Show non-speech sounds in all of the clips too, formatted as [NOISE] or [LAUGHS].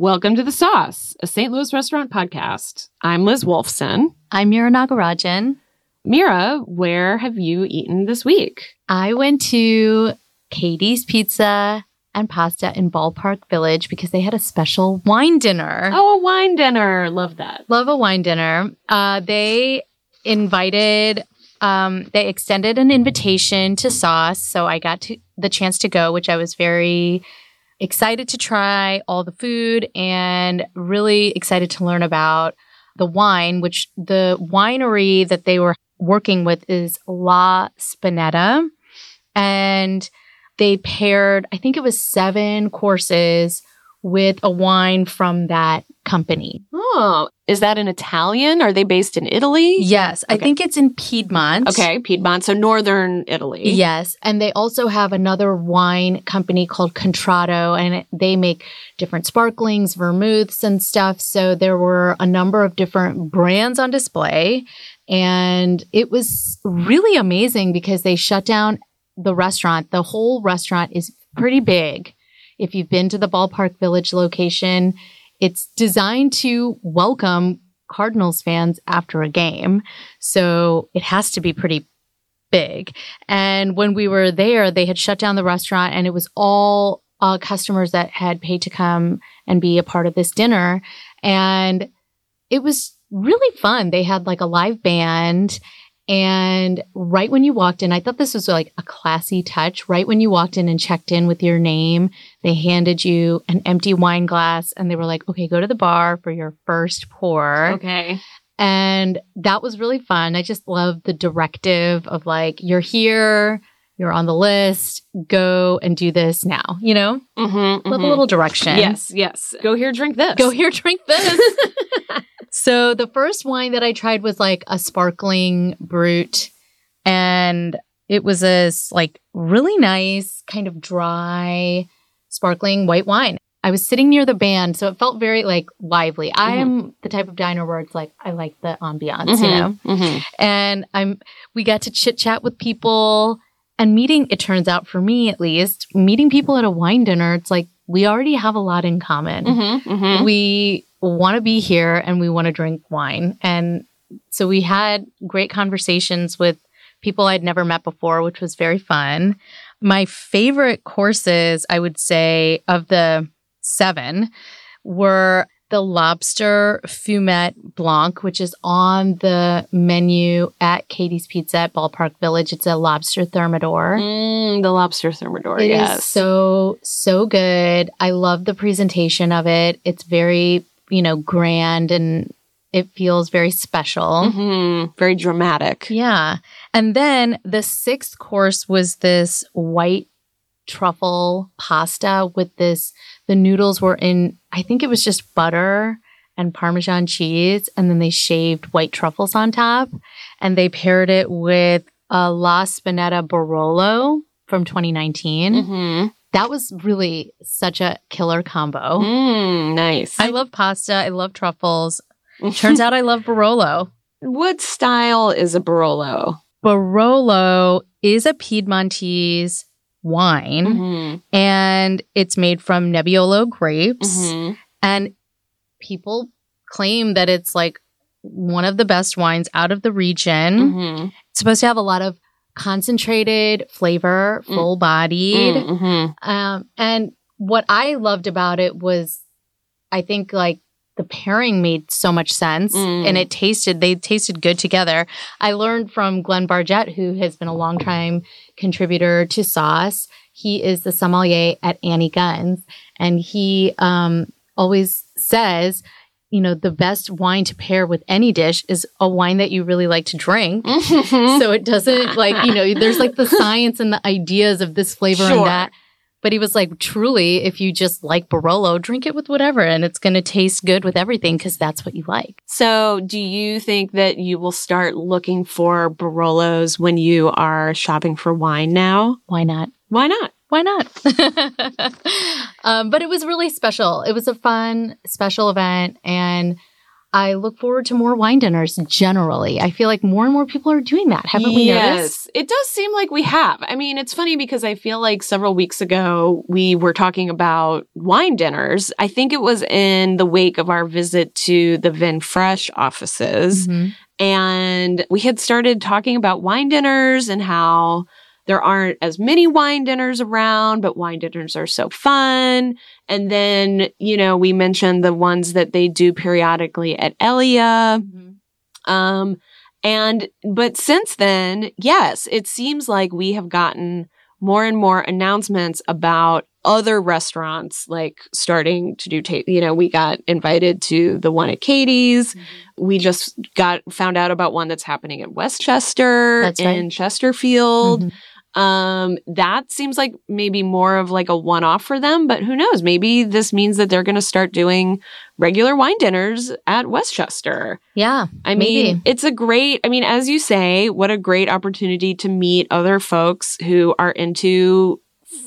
Welcome to The Sauce, a St. Louis restaurant podcast. I'm Liz Wolfson. I'm Mira Nagarajan. Mira, where have you eaten this week? I went to Katie's Pizza and Pasta in Ballpark Village because they had a special wine dinner. Oh, a wine dinner. Love that. Love a wine dinner. Uh, they invited, um, they extended an invitation to Sauce. So I got to, the chance to go, which I was very excited to try all the food and really excited to learn about the wine, which the winery that they were working with is La Spinetta. And they paired, I think it was seven courses with a wine from that company. Oh, is that an Italian? Are they based in Italy? Yes, I think it's in Piedmont. Okay, Piedmont, so northern Italy. Yes, and they also have another wine company called Contratto, and they make different sparklings, vermouths, and stuff. So there were a number of different brands on display, and it was really amazing because they shut down the restaurant. The whole restaurant is pretty big. If you've been to the Ballpark Village location, it's designed to welcome Cardinals fans after a game. So it has to be pretty big. And when we were there, they had shut down the restaurant and it was all uh, customers that had paid to come and be a part of this dinner. And it was really fun. They had like a live band. And right when you walked in, I thought this was like a classy touch. Right when you walked in and checked in with your name, they handed you an empty wine glass and they were like, okay, go to the bar for your first pour. Okay. And that was really fun. I just love the directive of like, you're here, you're on the list, go and do this now, you know? Mm-hmm, Love a little direction. Yes, yes. Go here, drink this. Go here, drink this. [LAUGHS] so the first wine that I tried was like a sparkling brut. And it was a like really nice, kind of dry, sparkling white wine. I was sitting near the band, so it felt very like lively. I am the type of diner where it's like I like the ambiance, you know. hmm and I'm we got to chit chat with people and meeting it turns out for me at least meeting people at a wine dinner it's like we already have a lot in common. Hmm hmm we want to be here and we want to drink wine. And so we had great conversations with people I'd never met before which was very fun. My favorite courses I would say of the seven were the lobster fumet blanc, which is on the menu at Katie's Pizza at Ballpark Village. It's a lobster thermidor. Mm, the lobster thermidor, It is yes. so so good. I love the presentation of it. It's very you know grand and it feels very special. hmm Very dramatic. Yeah. And then the sixth course was this white truffle pasta with this, the noodles were in, I think it was just butter and Parmesan cheese. And then they shaved white truffles on top. And they paired it with a La Spinetta Barolo from 2019. hmm That was really such a killer combo. Mm, nice. I love pasta. I love truffles. [LAUGHS] Turns out I love Barolo. what style is a Barolo? Barolo is a Piedmontese wine Mm-hmm. and it's made from Nebbiolo grapes. Mm-hmm. And people claim that it's like one of the best wines out of the region. Mm-hmm. It's supposed to have a lot of concentrated flavor, Mm. full bodied. Mm-hmm. Um, and what I loved about it was, I think like the pairing made so much sense Mm. and it tasted, they tasted good together. I learned from Glenn Bardgett, who has been a longtime contributor to Sauce. He is the sommelier at Annie Gunn's and he um, always says, you know, the best wine to pair with any dish is a wine that you really like to drink. [LAUGHS] So it doesn't like, you know, there's like the science and the ideas of this flavor Sure. and that. But he was like, truly, if you just like Barolo, drink it with whatever and it's going to taste good with everything because that's what you like. So, do you think that you will start looking for Barolos when you are shopping for wine now? Why not? Why not? Why not? [LAUGHS] um, but it was really special. It was a fun, special event. And I look forward to more wine dinners generally. I feel like more and more people are doing that. Haven't we noticed? It does seem like we have. I mean, it's funny because I feel like several weeks ago we were talking about wine dinners. I think it was in the wake of our visit to the Vin Fraîche offices. Mhm. And we had started talking about wine dinners and how there aren't as many wine dinners around, but wine dinners are so fun. And then, you know, we mentioned the ones that they do periodically at Elaia. Um, and, but since then, yes, it seems like we have gotten more and more announcements about other restaurants like starting to do taste. You know, we got invited to the one at Katie's. We just got found out about one that's happening at Westchester That's right. in Chesterfield. Mhm. Um, that seems like maybe more of like a one off for them, but who knows? Maybe this means that they're going to start doing regular wine dinners at Westchester. Yeah. I Maybe. mean, it's a great, I mean, as you say, what a great opportunity to meet other folks who are into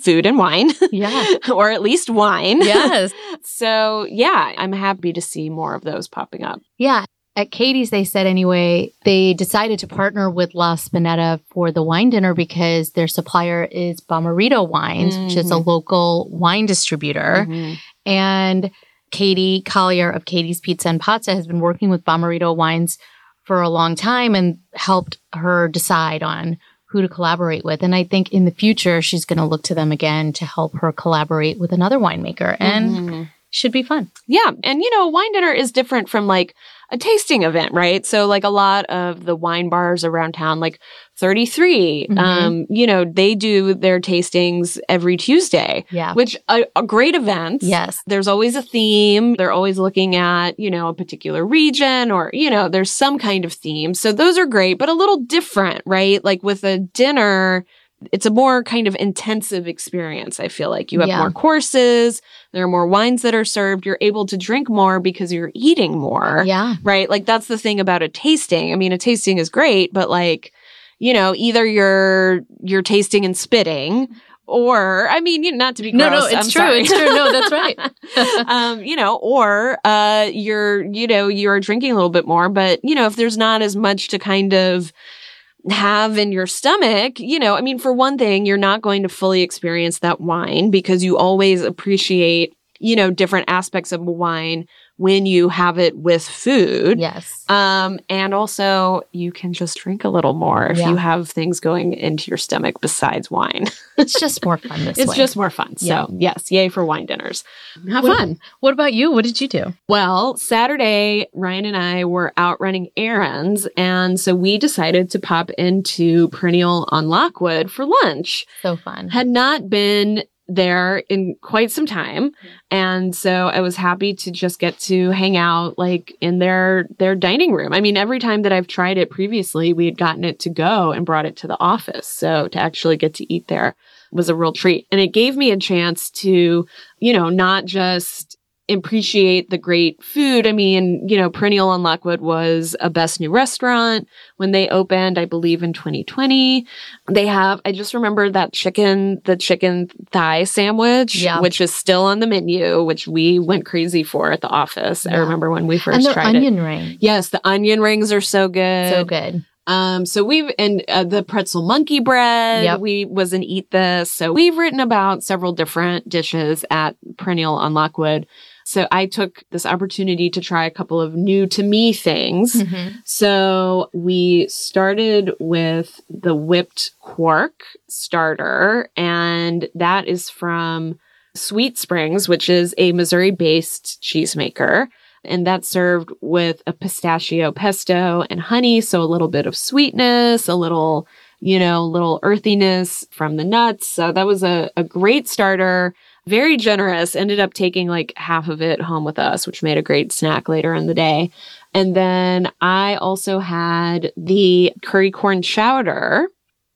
food and wine, [LAUGHS] Yeah. or at least wine. yes. [LAUGHS] So, yeah, I'm happy to see more of those popping up. Yeah. At Katie's, they said anyway, they decided to partner with La Spinetta for the wine dinner because their supplier is Bommarito Wines, which is a local wine distributor. Mhm. And Katie Collier of Katie's Pizza and Pasta has been working with Bommarito Wines for a long time and helped her decide on who to collaborate with. And I think in the future, she's going to look to them again to help her collaborate with another winemaker. And Mhm. Should be fun. Yeah. And, you know, wine dinner is different from like a tasting event, right? So, like a lot of the wine bars around town, like 33, Mhm. um, you know, they do their tastings every Tuesday, Yeah. which a, a great event. Yes. There's always a theme. They're always looking at, you know, a particular region or, you know, there's some kind of theme. So those are great, but a little different, right? Like with a dinner, it's a more kind of intensive experience. I feel like you have Yeah. more courses, there are more wines that are served, you're able to drink more because you're eating more. Yeah. Right? Like that's the thing about a tasting. I mean, a tasting is great, but like, you know, either you're you're tasting and spitting or I mean, you know, not to be No, no, it's I'm true. sorry. It's true. No, that's right. [LAUGHS] um, you know, or uh you're, you know, you're drinking a little bit more, but you know, if there's not as much to kind of have in your stomach, you know, I mean, for one thing, you're not going to fully experience that wine because you always appreciate, you know, different aspects of wine when you have it with food. yes. Um, and also you can just drink a little more if Yeah. you have things going into your stomach besides wine. [LAUGHS] It's just more fun this it's way. just more fun. So Yeah. yes, yay for wine dinners. Have What- fun. What about you? What did you do? Well, Saturday, Ryan and I were out running errands. And so we decided to pop into Perennial on Lockwood for lunch. So fun. Had not been there in quite some time. Mm-hmm. And so I was happy to just get to hang out like in their their dining room. I mean, every time that I've tried it previously, we had gotten it to go and brought it to the office. So to actually get to eat there was a real treat. And it gave me a chance to, you know, not just appreciate the great food. I mean, you know, Perennial on Lockwood was a best new restaurant when they opened, I believe in 2020. They have, I just remember that chicken, the chicken thigh sandwich, Yeah. which is still on the menu, which we went crazy for at the office. I remember when we first and their tried onion it. ring. Yes, the onion rings are so good. So good. Um, so we've and uh, the pretzel monkey bread. Yep. We was an eat this. So we've written about several different dishes at Perennial on Lockwood. So I took this opportunity to try a couple of new to me things. Mhm. So we started with the whipped quark starter, and that is from Sweet Springs, which is a Missouri based cheesemaker. And that's served with a pistachio pesto and honey. So a little bit of sweetness, a little, you know, little earthiness from the nuts. So that was a, a great starter. Very generous. Ended up taking like half of it home with us, which made a great snack later in the day. And then I also had the curry corn chowder,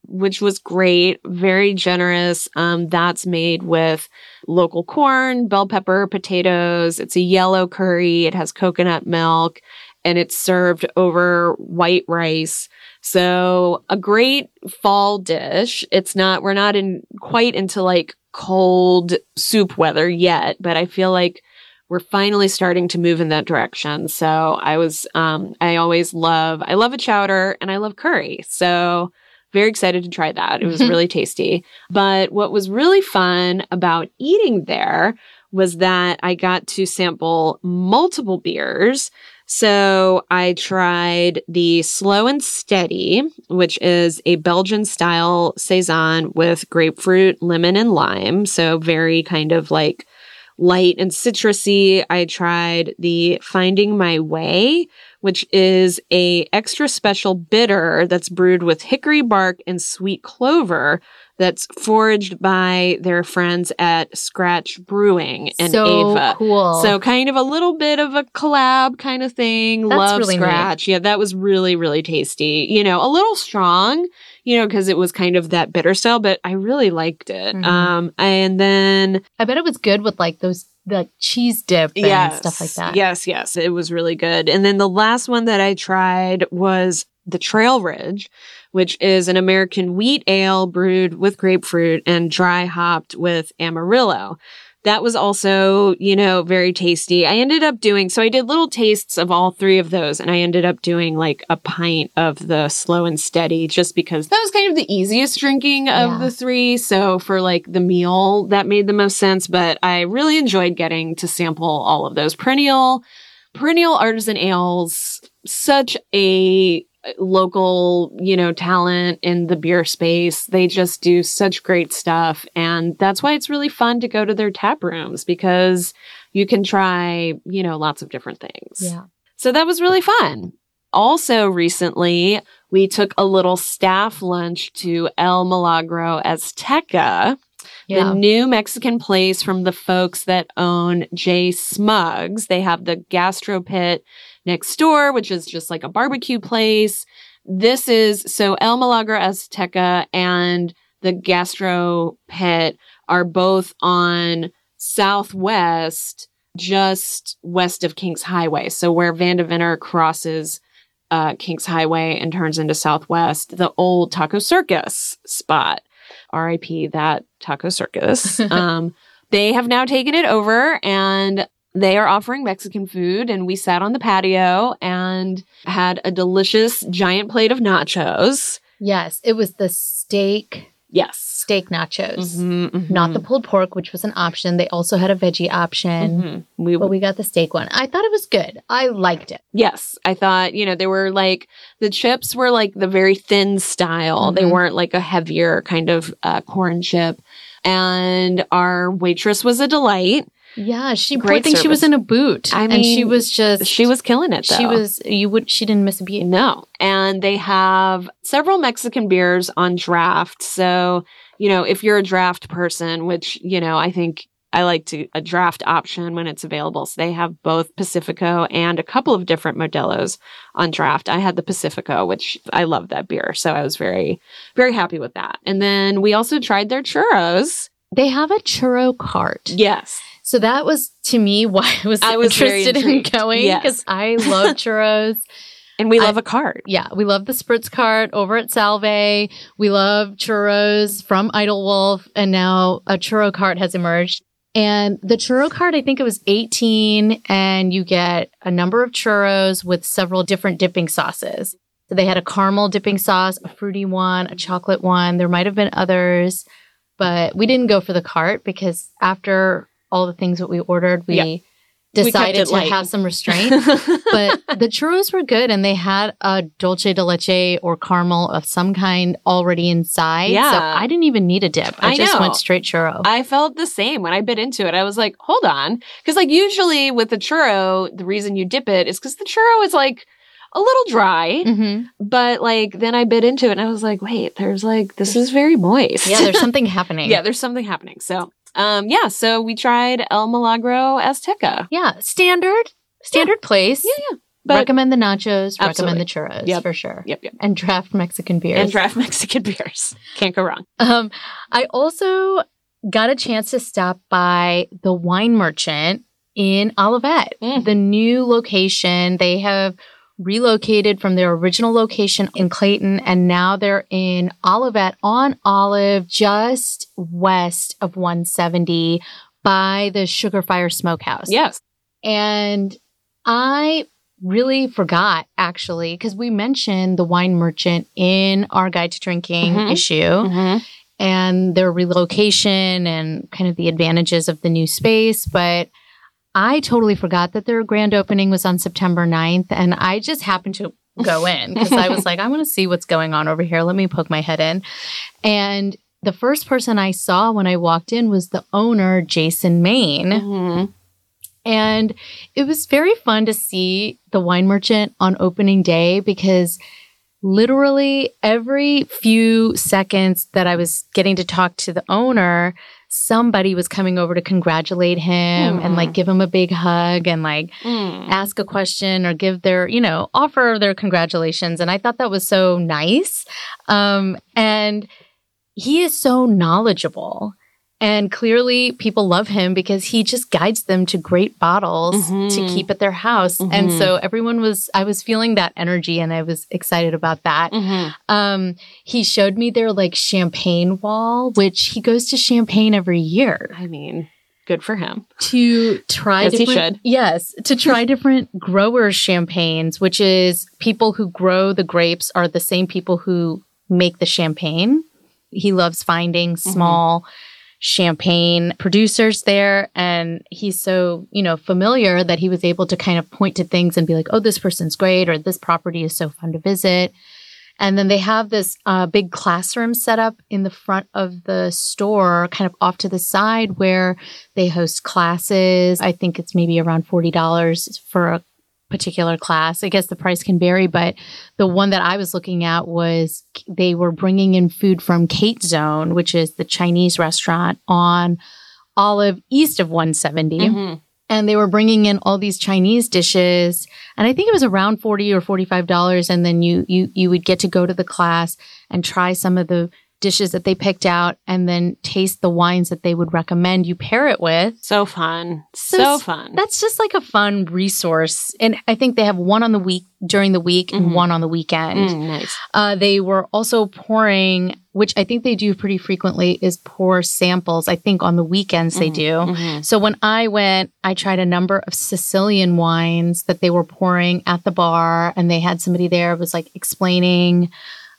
which was great, very generous. Um, that's made with local corn, bell pepper, potatoes. It's a yellow curry. It has coconut milk and it's served over white rice. So a great fall dish. It's not, we're not in quite into like cold soup weather yet, but I feel like we're finally starting to move in that direction. So I was, um, I always love, I love a chowder and I love curry. So very excited to try that. It was [LAUGHS] really tasty. But what was really fun about eating there was that I got to sample multiple beers. So I tried the Slow and Steady, which is a Belgian style Saison with grapefruit, lemon, and lime. So very kind of like light and citrusy. I tried the Finding My Way, which is a extra special bitter that's brewed with hickory bark and sweet clover that's foraged by their friends at Scratch Brewing in so Ava. cool. So kind of a little bit of a collab kind of thing. That's Love really neat. Scratch. Yeah, that was really, really tasty. You know, a little strong, you know, because it was kind of that bitter style, but I really liked it. Mhm. Um, and then I bet it was good with like those like cheese dip and yes, stuff like that. Yes, yes, it was really good. And then the last one that I tried was the Trail Ridge, which is an American wheat ale brewed with grapefruit and dry hopped with Amarillo. That was also, you know, very tasty. I ended up doing, so I did little tastes of all three of those, and I ended up doing like a pint of the slow and steady just because that was kind of the easiest drinking of Yeah. the three. So for like the meal, that made the most sense. But I really enjoyed getting to sample all of those perennial, perennial artisan ales. Such a local, you know, talent in the beer space. They just do such great stuff. And that's why it's really fun to go to their tap rooms because you can try, you know, lots of different things. Yeah. So that was really fun. Also, recently, we took a little staff lunch to El Milagro Azteca, Yeah. the new Mexican place from the folks that own J Smugs. They have the gastro pit next door, which is just like a barbecue place. This is so El Milagro Azteca and the gastro pit are both on Southwest, just west of Kings Highway. So where Vandeventer crosses uh, Kings Highway and turns into Southwest, the old Taco Circus spot. RIP that Taco Circus. [LAUGHS] um, they have now taken it over and they are offering Mexican food. And we sat on the patio and had a delicious giant plate of nachos. Yes. It was the steak Yes. steak nachos. Mhm, mhm. Not the pulled pork, which was an option. They also had a veggie option, Mhm. We, but we got the steak one. I thought it was good. I liked it. Yes, I thought, you know, they were like the chips were like the very thin style. They Mhm. weren't like a heavier kind of uh, corn chip. And our waitress was a delight. Yeah, she Great poor thing she was in a boot. I and she was just She was killing it though. she was you would she didn't miss a beat. No. And they have several Mexican beers on draft. So, you know, if you're a draft person, which, you know, I think I like to a draft option when it's available. So they have both Pacifico and a couple of different Modelos on draft. I had the Pacifico, which I love that beer. So I was very, very happy with that. And then we also tried their churros. They have a churro cart. Yes. So that was to me [LAUGHS] why I was, I was interested in going Yes. because I love [LAUGHS] churros. And we love a cart. Yeah, we love the Spritz cart over at Salve. We love churros from Idlewolf, and now a churro cart has emerged. And the churro cart, I think it was 18, and you get a number of churros with several different dipping sauces. So they had a caramel dipping sauce, a fruity one, a chocolate one. There might have been others, but we didn't go for the cart because after all the things that we ordered, we Yeah. decided it to have some [LAUGHS] restraint but the churros were good and they had a dulce de leche or caramel of some kind already inside. So Yeah. I didn't even need a dip. I, I just know. went straight churro. I felt the same when I bit into it. I was like, hold on. Because, like, usually with the churro, the reason you dip it is because the churro is like a little dry. hmm But, like, then I bit into it and I was like, wait, there's like, this is very moist. Yeah, there's [LAUGHS] something happening. yeah, there's something happening. So, um, yeah, so we tried El Milagro Azteca. Yeah, standard, standard place. Yeah, yeah. But, recommend the nachos. Absolutely. Recommend the churros Yep. for sure. yep, yep. And draft Mexican beers. And draft [LAUGHS] Mexican beers. Can't go wrong. Um, I also got a chance to stop by the wine merchant in Olivette, Mm. the new location. They have relocated from their original location in Clayton, and now they're in Olivette on Olive, just west of 170 by the Sugarfire Smokehouse. Yes. And I really forgot actually because we mentioned the wine merchant in our guide to drinking Mhm. issue Mm-hmm. and their relocation and kind of the advantages of the new space. But I totally forgot that their grand opening was on September 9th. And I just happened to go [LAUGHS] in because I was like, I want to see what's going on over here. Let me poke my head in. And the first person I saw when I walked in was the owner, Jason Main. Mm-hmm. And it was very fun to see the wine merchant on opening day because literally every few seconds that I was getting to talk to the owner, somebody was coming over to congratulate him and like give him a big hug and like Mm. ask a question or give their, you know, offer their congratulations. And I thought that was so nice. Um, and he is so knowledgeable. And clearly, people love him because he just guides them to great bottles to Mhm. keep at their house. And Mhm. so everyone was, I was feeling that energy and I was excited about that. Mhm. Um, he showed me their like champagne wall, which he goes to Champagne every year I mean, good for him. to try As he should. yes to try different growers champagnes which is people who grow the grapes are the same people who make the champagne he loves finding small champagne producers there and he's so you know familiar that he was able to kind of point to things and be like oh this person's great or this property is so fun to visit and then they have this uh, big classroom set up in the front of the store, kind of off to the side, where they host classes. I think it's maybe around $40 for a particular class. I guess the price can vary, but the one that I was looking at was they were bringing in food from Kate Zone, which is the Chinese restaurant on Olive east of 170 Mhm. and they were bringing in all these Chinese dishes, and I think it was around forty or forty-five dollars. And then you you you would get to go to the class and try some of the dishes that they picked out, and then taste the wines that they would recommend you pair it with. So fun. So So, fun. That's just like a fun resource, and I think they have one on the week during the week and Mhm. one on the weekend. Mm, nice. Uh, they were also pouring, which I think they do pretty frequently, is pour samples. I think on the weekends they Mhm. do. Mhm. So when I went, I tried a number of Sicilian wines that they were pouring at the bar, and they had somebody there was like explaining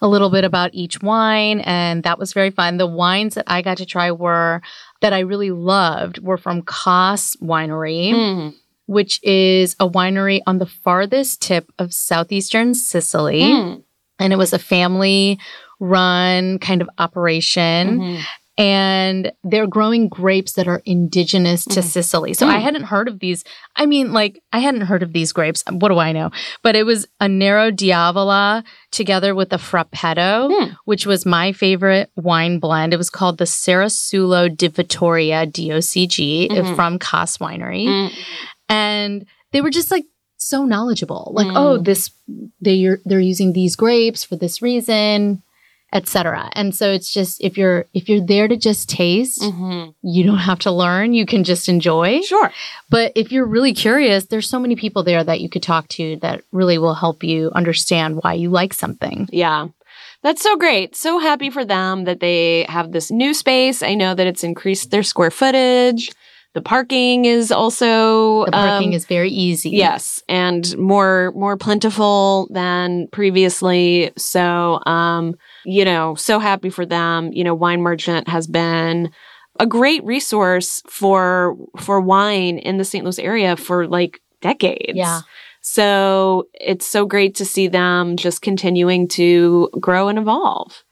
a little bit about each wine, and that was very fun. The wines that I got to try were that I really loved were from Cos Winery, Mm. which is a winery on the farthest tip of southeastern Sicily, Mm. and it was a family run kind of operation Mhm. And they're growing grapes that are indigenous to Mhm. Sicily. So I Mm. hadn't heard of these. I mean, like, I hadn't heard of these grapes. What do I know? But it was a Nero d'Avola together with a Frappato, Hmm. which was my favorite wine blend. It was called the Cerasuolo di Vittoria DOCG Mhm. from Cos Winery. Mm. And they were just like, so knowledgeable like Mm. oh this they're they're using these grapes for this reason etc and so it's just if you're if you're there to just taste Mhm. you don't have to learn you can just enjoy Sure. but if you're really curious there's so many people there that you could talk to that really will help you understand why you like something Yeah. That's so great. So happy for them that they have this new space. I know that it's increased their square footage. The parking is also the parking um, is very easy Yes, and more more plentiful than previously. So, um, you know, so happy for them. You know, Wine Merchant has been a great resource for for wine in the St. Louis area for like decades. Yeah. So, it's so great to see them just continuing to grow and evolve.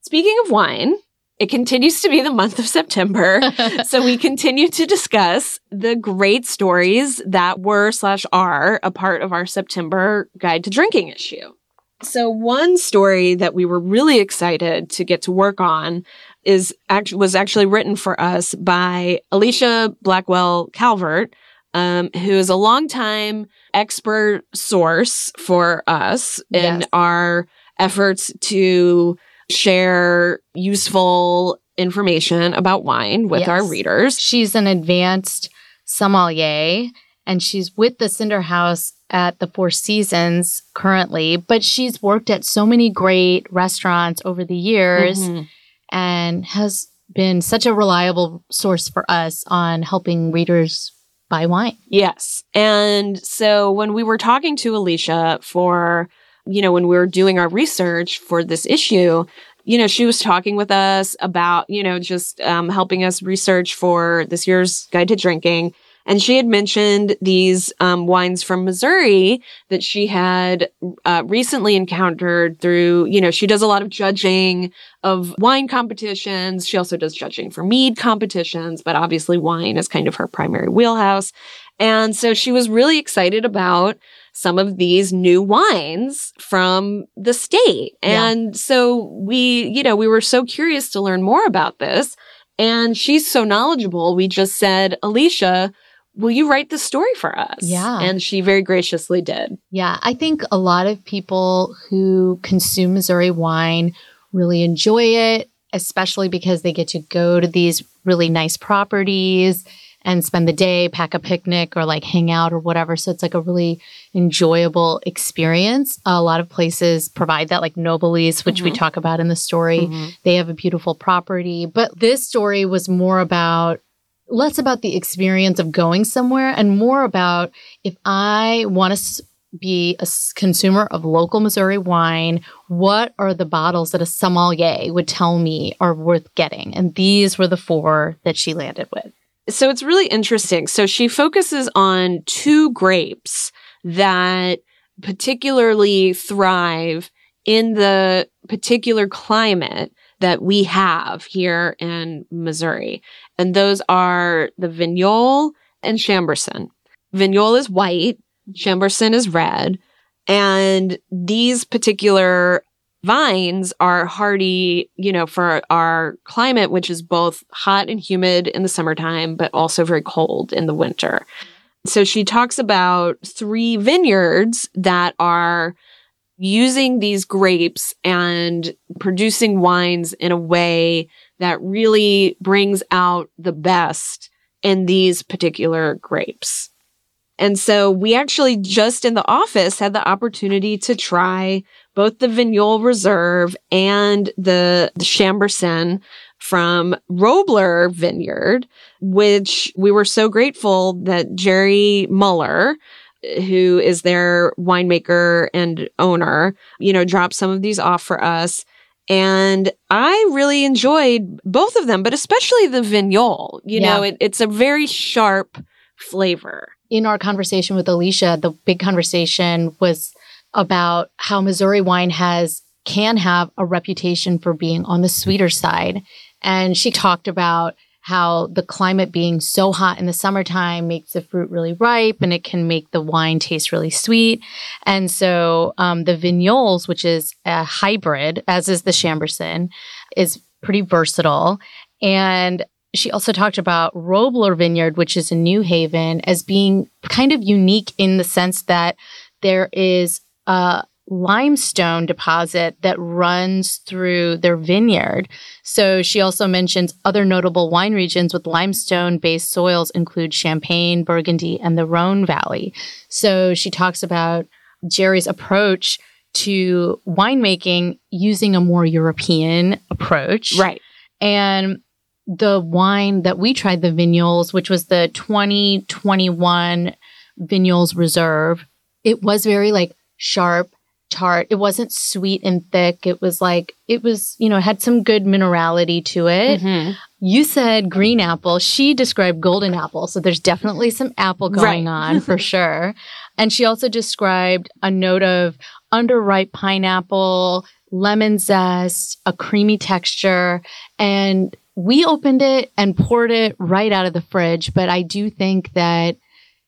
Speaking of wine, it continues to be the month of September [LAUGHS] so we continue to discuss the great stories that were slash are a part of our September guide to drinking issue. So one story that we were really excited to get to work on is actually was actually written for us by Alicia Blackwell Calvert, um, who is a longtime expert source for us in Yes. our efforts to share useful information about wine with our readers. She's an advanced sommelier and she's with the Cinder House at the Four Seasons currently, but she's worked at so many great restaurants over the years Mhm. and has been such a reliable source for us on helping readers buy wine. Yes. And so when we were talking to Alicia for, you know, when we were doing our research for this issue, you know, she was talking with us about, you know, just um, helping us research for this year's Guide to Drinking. And she had mentioned these um, wines from Missouri that she had uh, recently encountered through, you know, she does a lot of judging of wine competitions. She also does judging for mead competitions, but obviously wine is kind of her primary wheelhouse. And so she was really excited about some of these new wines from the state. And yeah. so we, you know, we were so curious to learn more about this. And she's so knowledgeable. We just said, Alicia, will you write the story for us? Yeah. And she very graciously did. Yeah. I think a lot of people who consume Missouri wine really enjoy it, especially because they get to go to these really nice properties and spend the day, pack a picnic or like hang out or whatever. So it's like a really enjoyable experience. A lot of places provide that, like Noboleis, which mm-hmm. we talk about in the story. Mm-hmm. They have a beautiful property. But this story was more about less about the experience of going somewhere and more about if I want to be a consumer of local Missouri wine, what are the bottles that a sommelier would tell me are worth getting? And these were the four that she landed with. So it's really interesting. So she focuses on two grapes that particularly thrive in the particular climate that we have here in Missouri. And those are the Vignoles and Chambourcin. Vignoles is white, Chambourcin is red. And these particular vines are hardy, you know, for our climate, which is both hot and humid in the summertime, but also very cold in the winter. So she talks about three vineyards that are using these grapes and producing wines in a way that really brings out the best in these particular grapes. And so we actually just in the office had the opportunity to try both the Vignoles Reserve and the, the Chambourcin from Robller Vineyard, which we were so grateful that Jerry Mueller, who is their winemaker and owner, you know, dropped some of these off for us. And I really enjoyed both of them, but especially the Vignole. You yeah. know, it, it's a very sharp flavor. In our conversation with Alicia, the big conversation was about how Missouri wine has can have a reputation for being on the sweeter side. And she talked about how the climate being so hot in the summertime makes the fruit really ripe and it can make the wine taste really sweet. And so um, the vignoles, which is a hybrid, as is the Chambourcin, is pretty versatile. And she also talked about Robller Vineyard, which is in New Haven, as being kind of unique in the sense that there is a limestone deposit that runs through their vineyard. So she also mentions other notable wine regions with limestone based soils include Champagne, Burgundy, and the Rhone Valley. So she talks about Jerry's approach to winemaking using a more European approach. Right. And the wine that we tried, the Vignoles, which was the 2021 Vignoles Reserve, it was very like sharp tart. It wasn't sweet and thick. It was like, it was, you know, had some good minerality to it. Mm-hmm. You said green apple. She described golden apple. So there's definitely some apple going right. on for [LAUGHS] sure. And she also described a note of underripe pineapple, lemon zest, a creamy texture. And we opened it and poured it right out of the fridge. But I do think that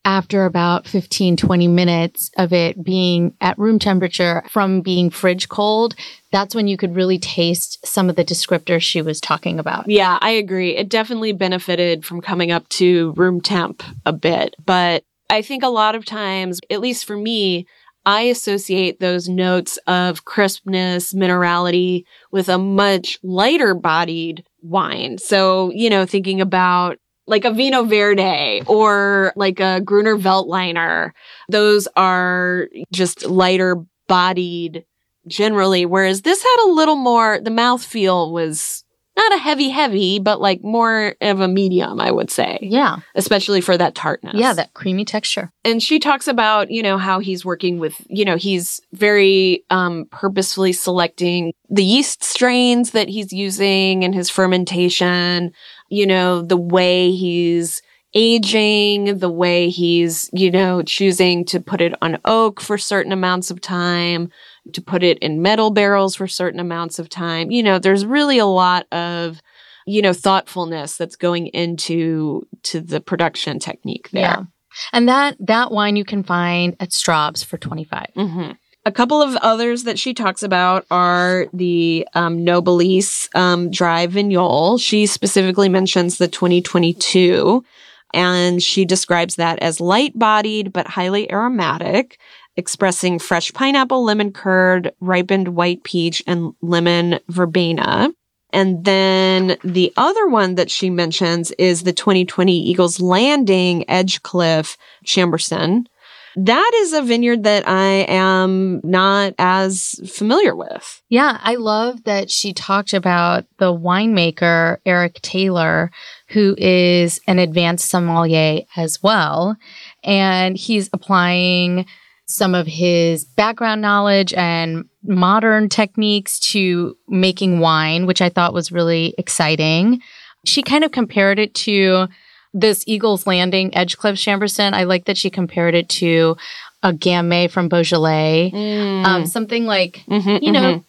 after about 15, 20 minutes of it being at room temperature from being fridge cold, that's when you could really taste some of the descriptors she was talking about. Yeah, I agree. It definitely benefited from coming up to room temp a bit. But I think a lot of times, at least for me, I associate those notes of crispness, minerality with a much lighter bodied wine. So, you know, thinking about like a Vinho Verde or like a Gruner Veltliner. Those are just lighter bodied generally, whereas this had a little more, the mouthfeel was not a heavy heavy, but like more of a medium, I would say. Yeah. Especially for that tartness. Yeah, that creamy texture. And she talks about, you know, how he's working with, you know, he's very um purposefully selecting the yeast strains that he's using in his fermentation, you know, the way he's aging, the way he's, you know, choosing to put it on oak for certain amounts of time, to put it in metal barrels for certain amounts of time. You know, there's really a lot of, you know, thoughtfulness that's going into to the production technique there. Yeah. And that that wine you can find at Straub's for 25. Mm-hmm. A couple of others that she talks about are the um, Noboleis um, Dry Vignole. She specifically mentions the 2022 and she describes that as light bodied but highly aromatic, expressing fresh pineapple, lemon curd, ripened white peach, and lemon verbena. And then the other one that she mentions is the 2020 Eagles Landing Edgecliff Chambourcin. That is a vineyard that I am not as familiar with. Yeah, I love that she talked about the winemaker, Eric Taylor, who is an advanced sommelier as well. And he's applying some of his background knowledge and modern techniques to making wine, which I thought was really exciting. She kind of compared it to this Eagles Landing Edgecliff Chambourcin. I like that she compared it to a Gamay from Beaujolais, mm. um, something like, mm-hmm, you know,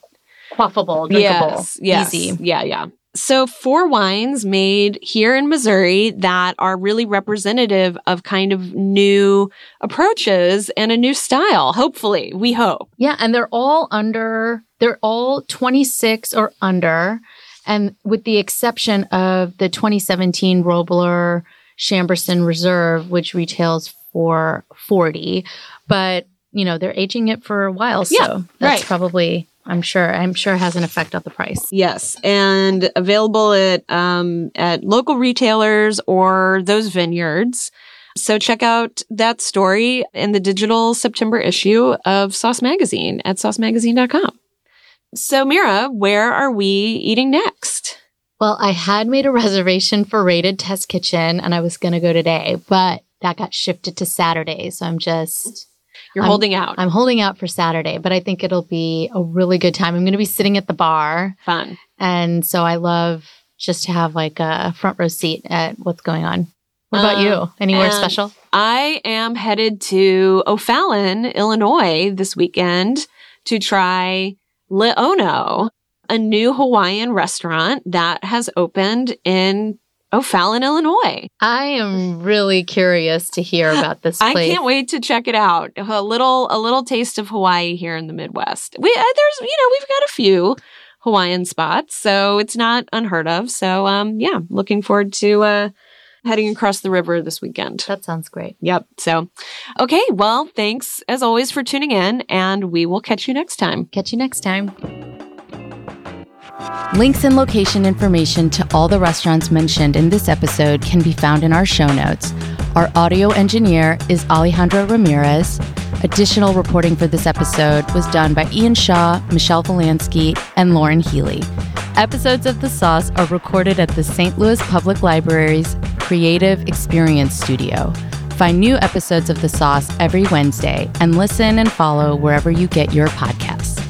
mm-hmm. quaffable, drinkable, yes, yes, easy. Yeah, yeah. So, four wines made here in Missouri that are really representative of kind of new approaches and a new style, hopefully, we hope. Yeah. And they're all under, they're all 26 or under. And with the exception of the 2017 Robller Chambourcin Reserve, which retails for 40. But, you know, they're aging it for a while. So yeah, that's right. probably I'm sure. I'm sure it has an effect on the price. Yes, and available at um, at local retailers or those vineyards. So check out that story in the digital September issue of Sauce Magazine at saucemagazine.com. So Mira, where are we eating next? Well, I had made a reservation for Rated Test Kitchen and I was going to go today, but that got shifted to Saturday. So I'm just you're I'm, holding out. I'm holding out for Saturday, but I think it'll be a really good time. I'm going to be sitting at the bar. Fun. And so I love just to have like a front row seat at what's going on. What about um, you? Anywhere special? I am headed to O'Fallon, Illinois this weekend to try Leono, a new Hawaiian restaurant that has opened in O'Fallon, Illinois. I am really curious to hear about this place. [LAUGHS] I can't wait to check it out. A little a little taste of Hawaii here in the Midwest. We uh, there's you know, we've got a few Hawaiian spots, so it's not unheard of. So um yeah, looking forward to uh heading across the river this weekend. That sounds great. Yep. So, okay, well, thanks as always for tuning in and we will catch you next time. Catch you next time. Links and location information to all the restaurants mentioned in this episode can be found in our show notes. Our audio engineer is Alejandro Ramirez. Additional reporting for this episode was done by Ian Shaw, Michelle Volansky, and Lauren Healy. Episodes of The Sauce are recorded at the St. Louis Public Library's Creative Experience Studio. Find new episodes of The Sauce every Wednesday and listen and follow wherever you get your podcasts.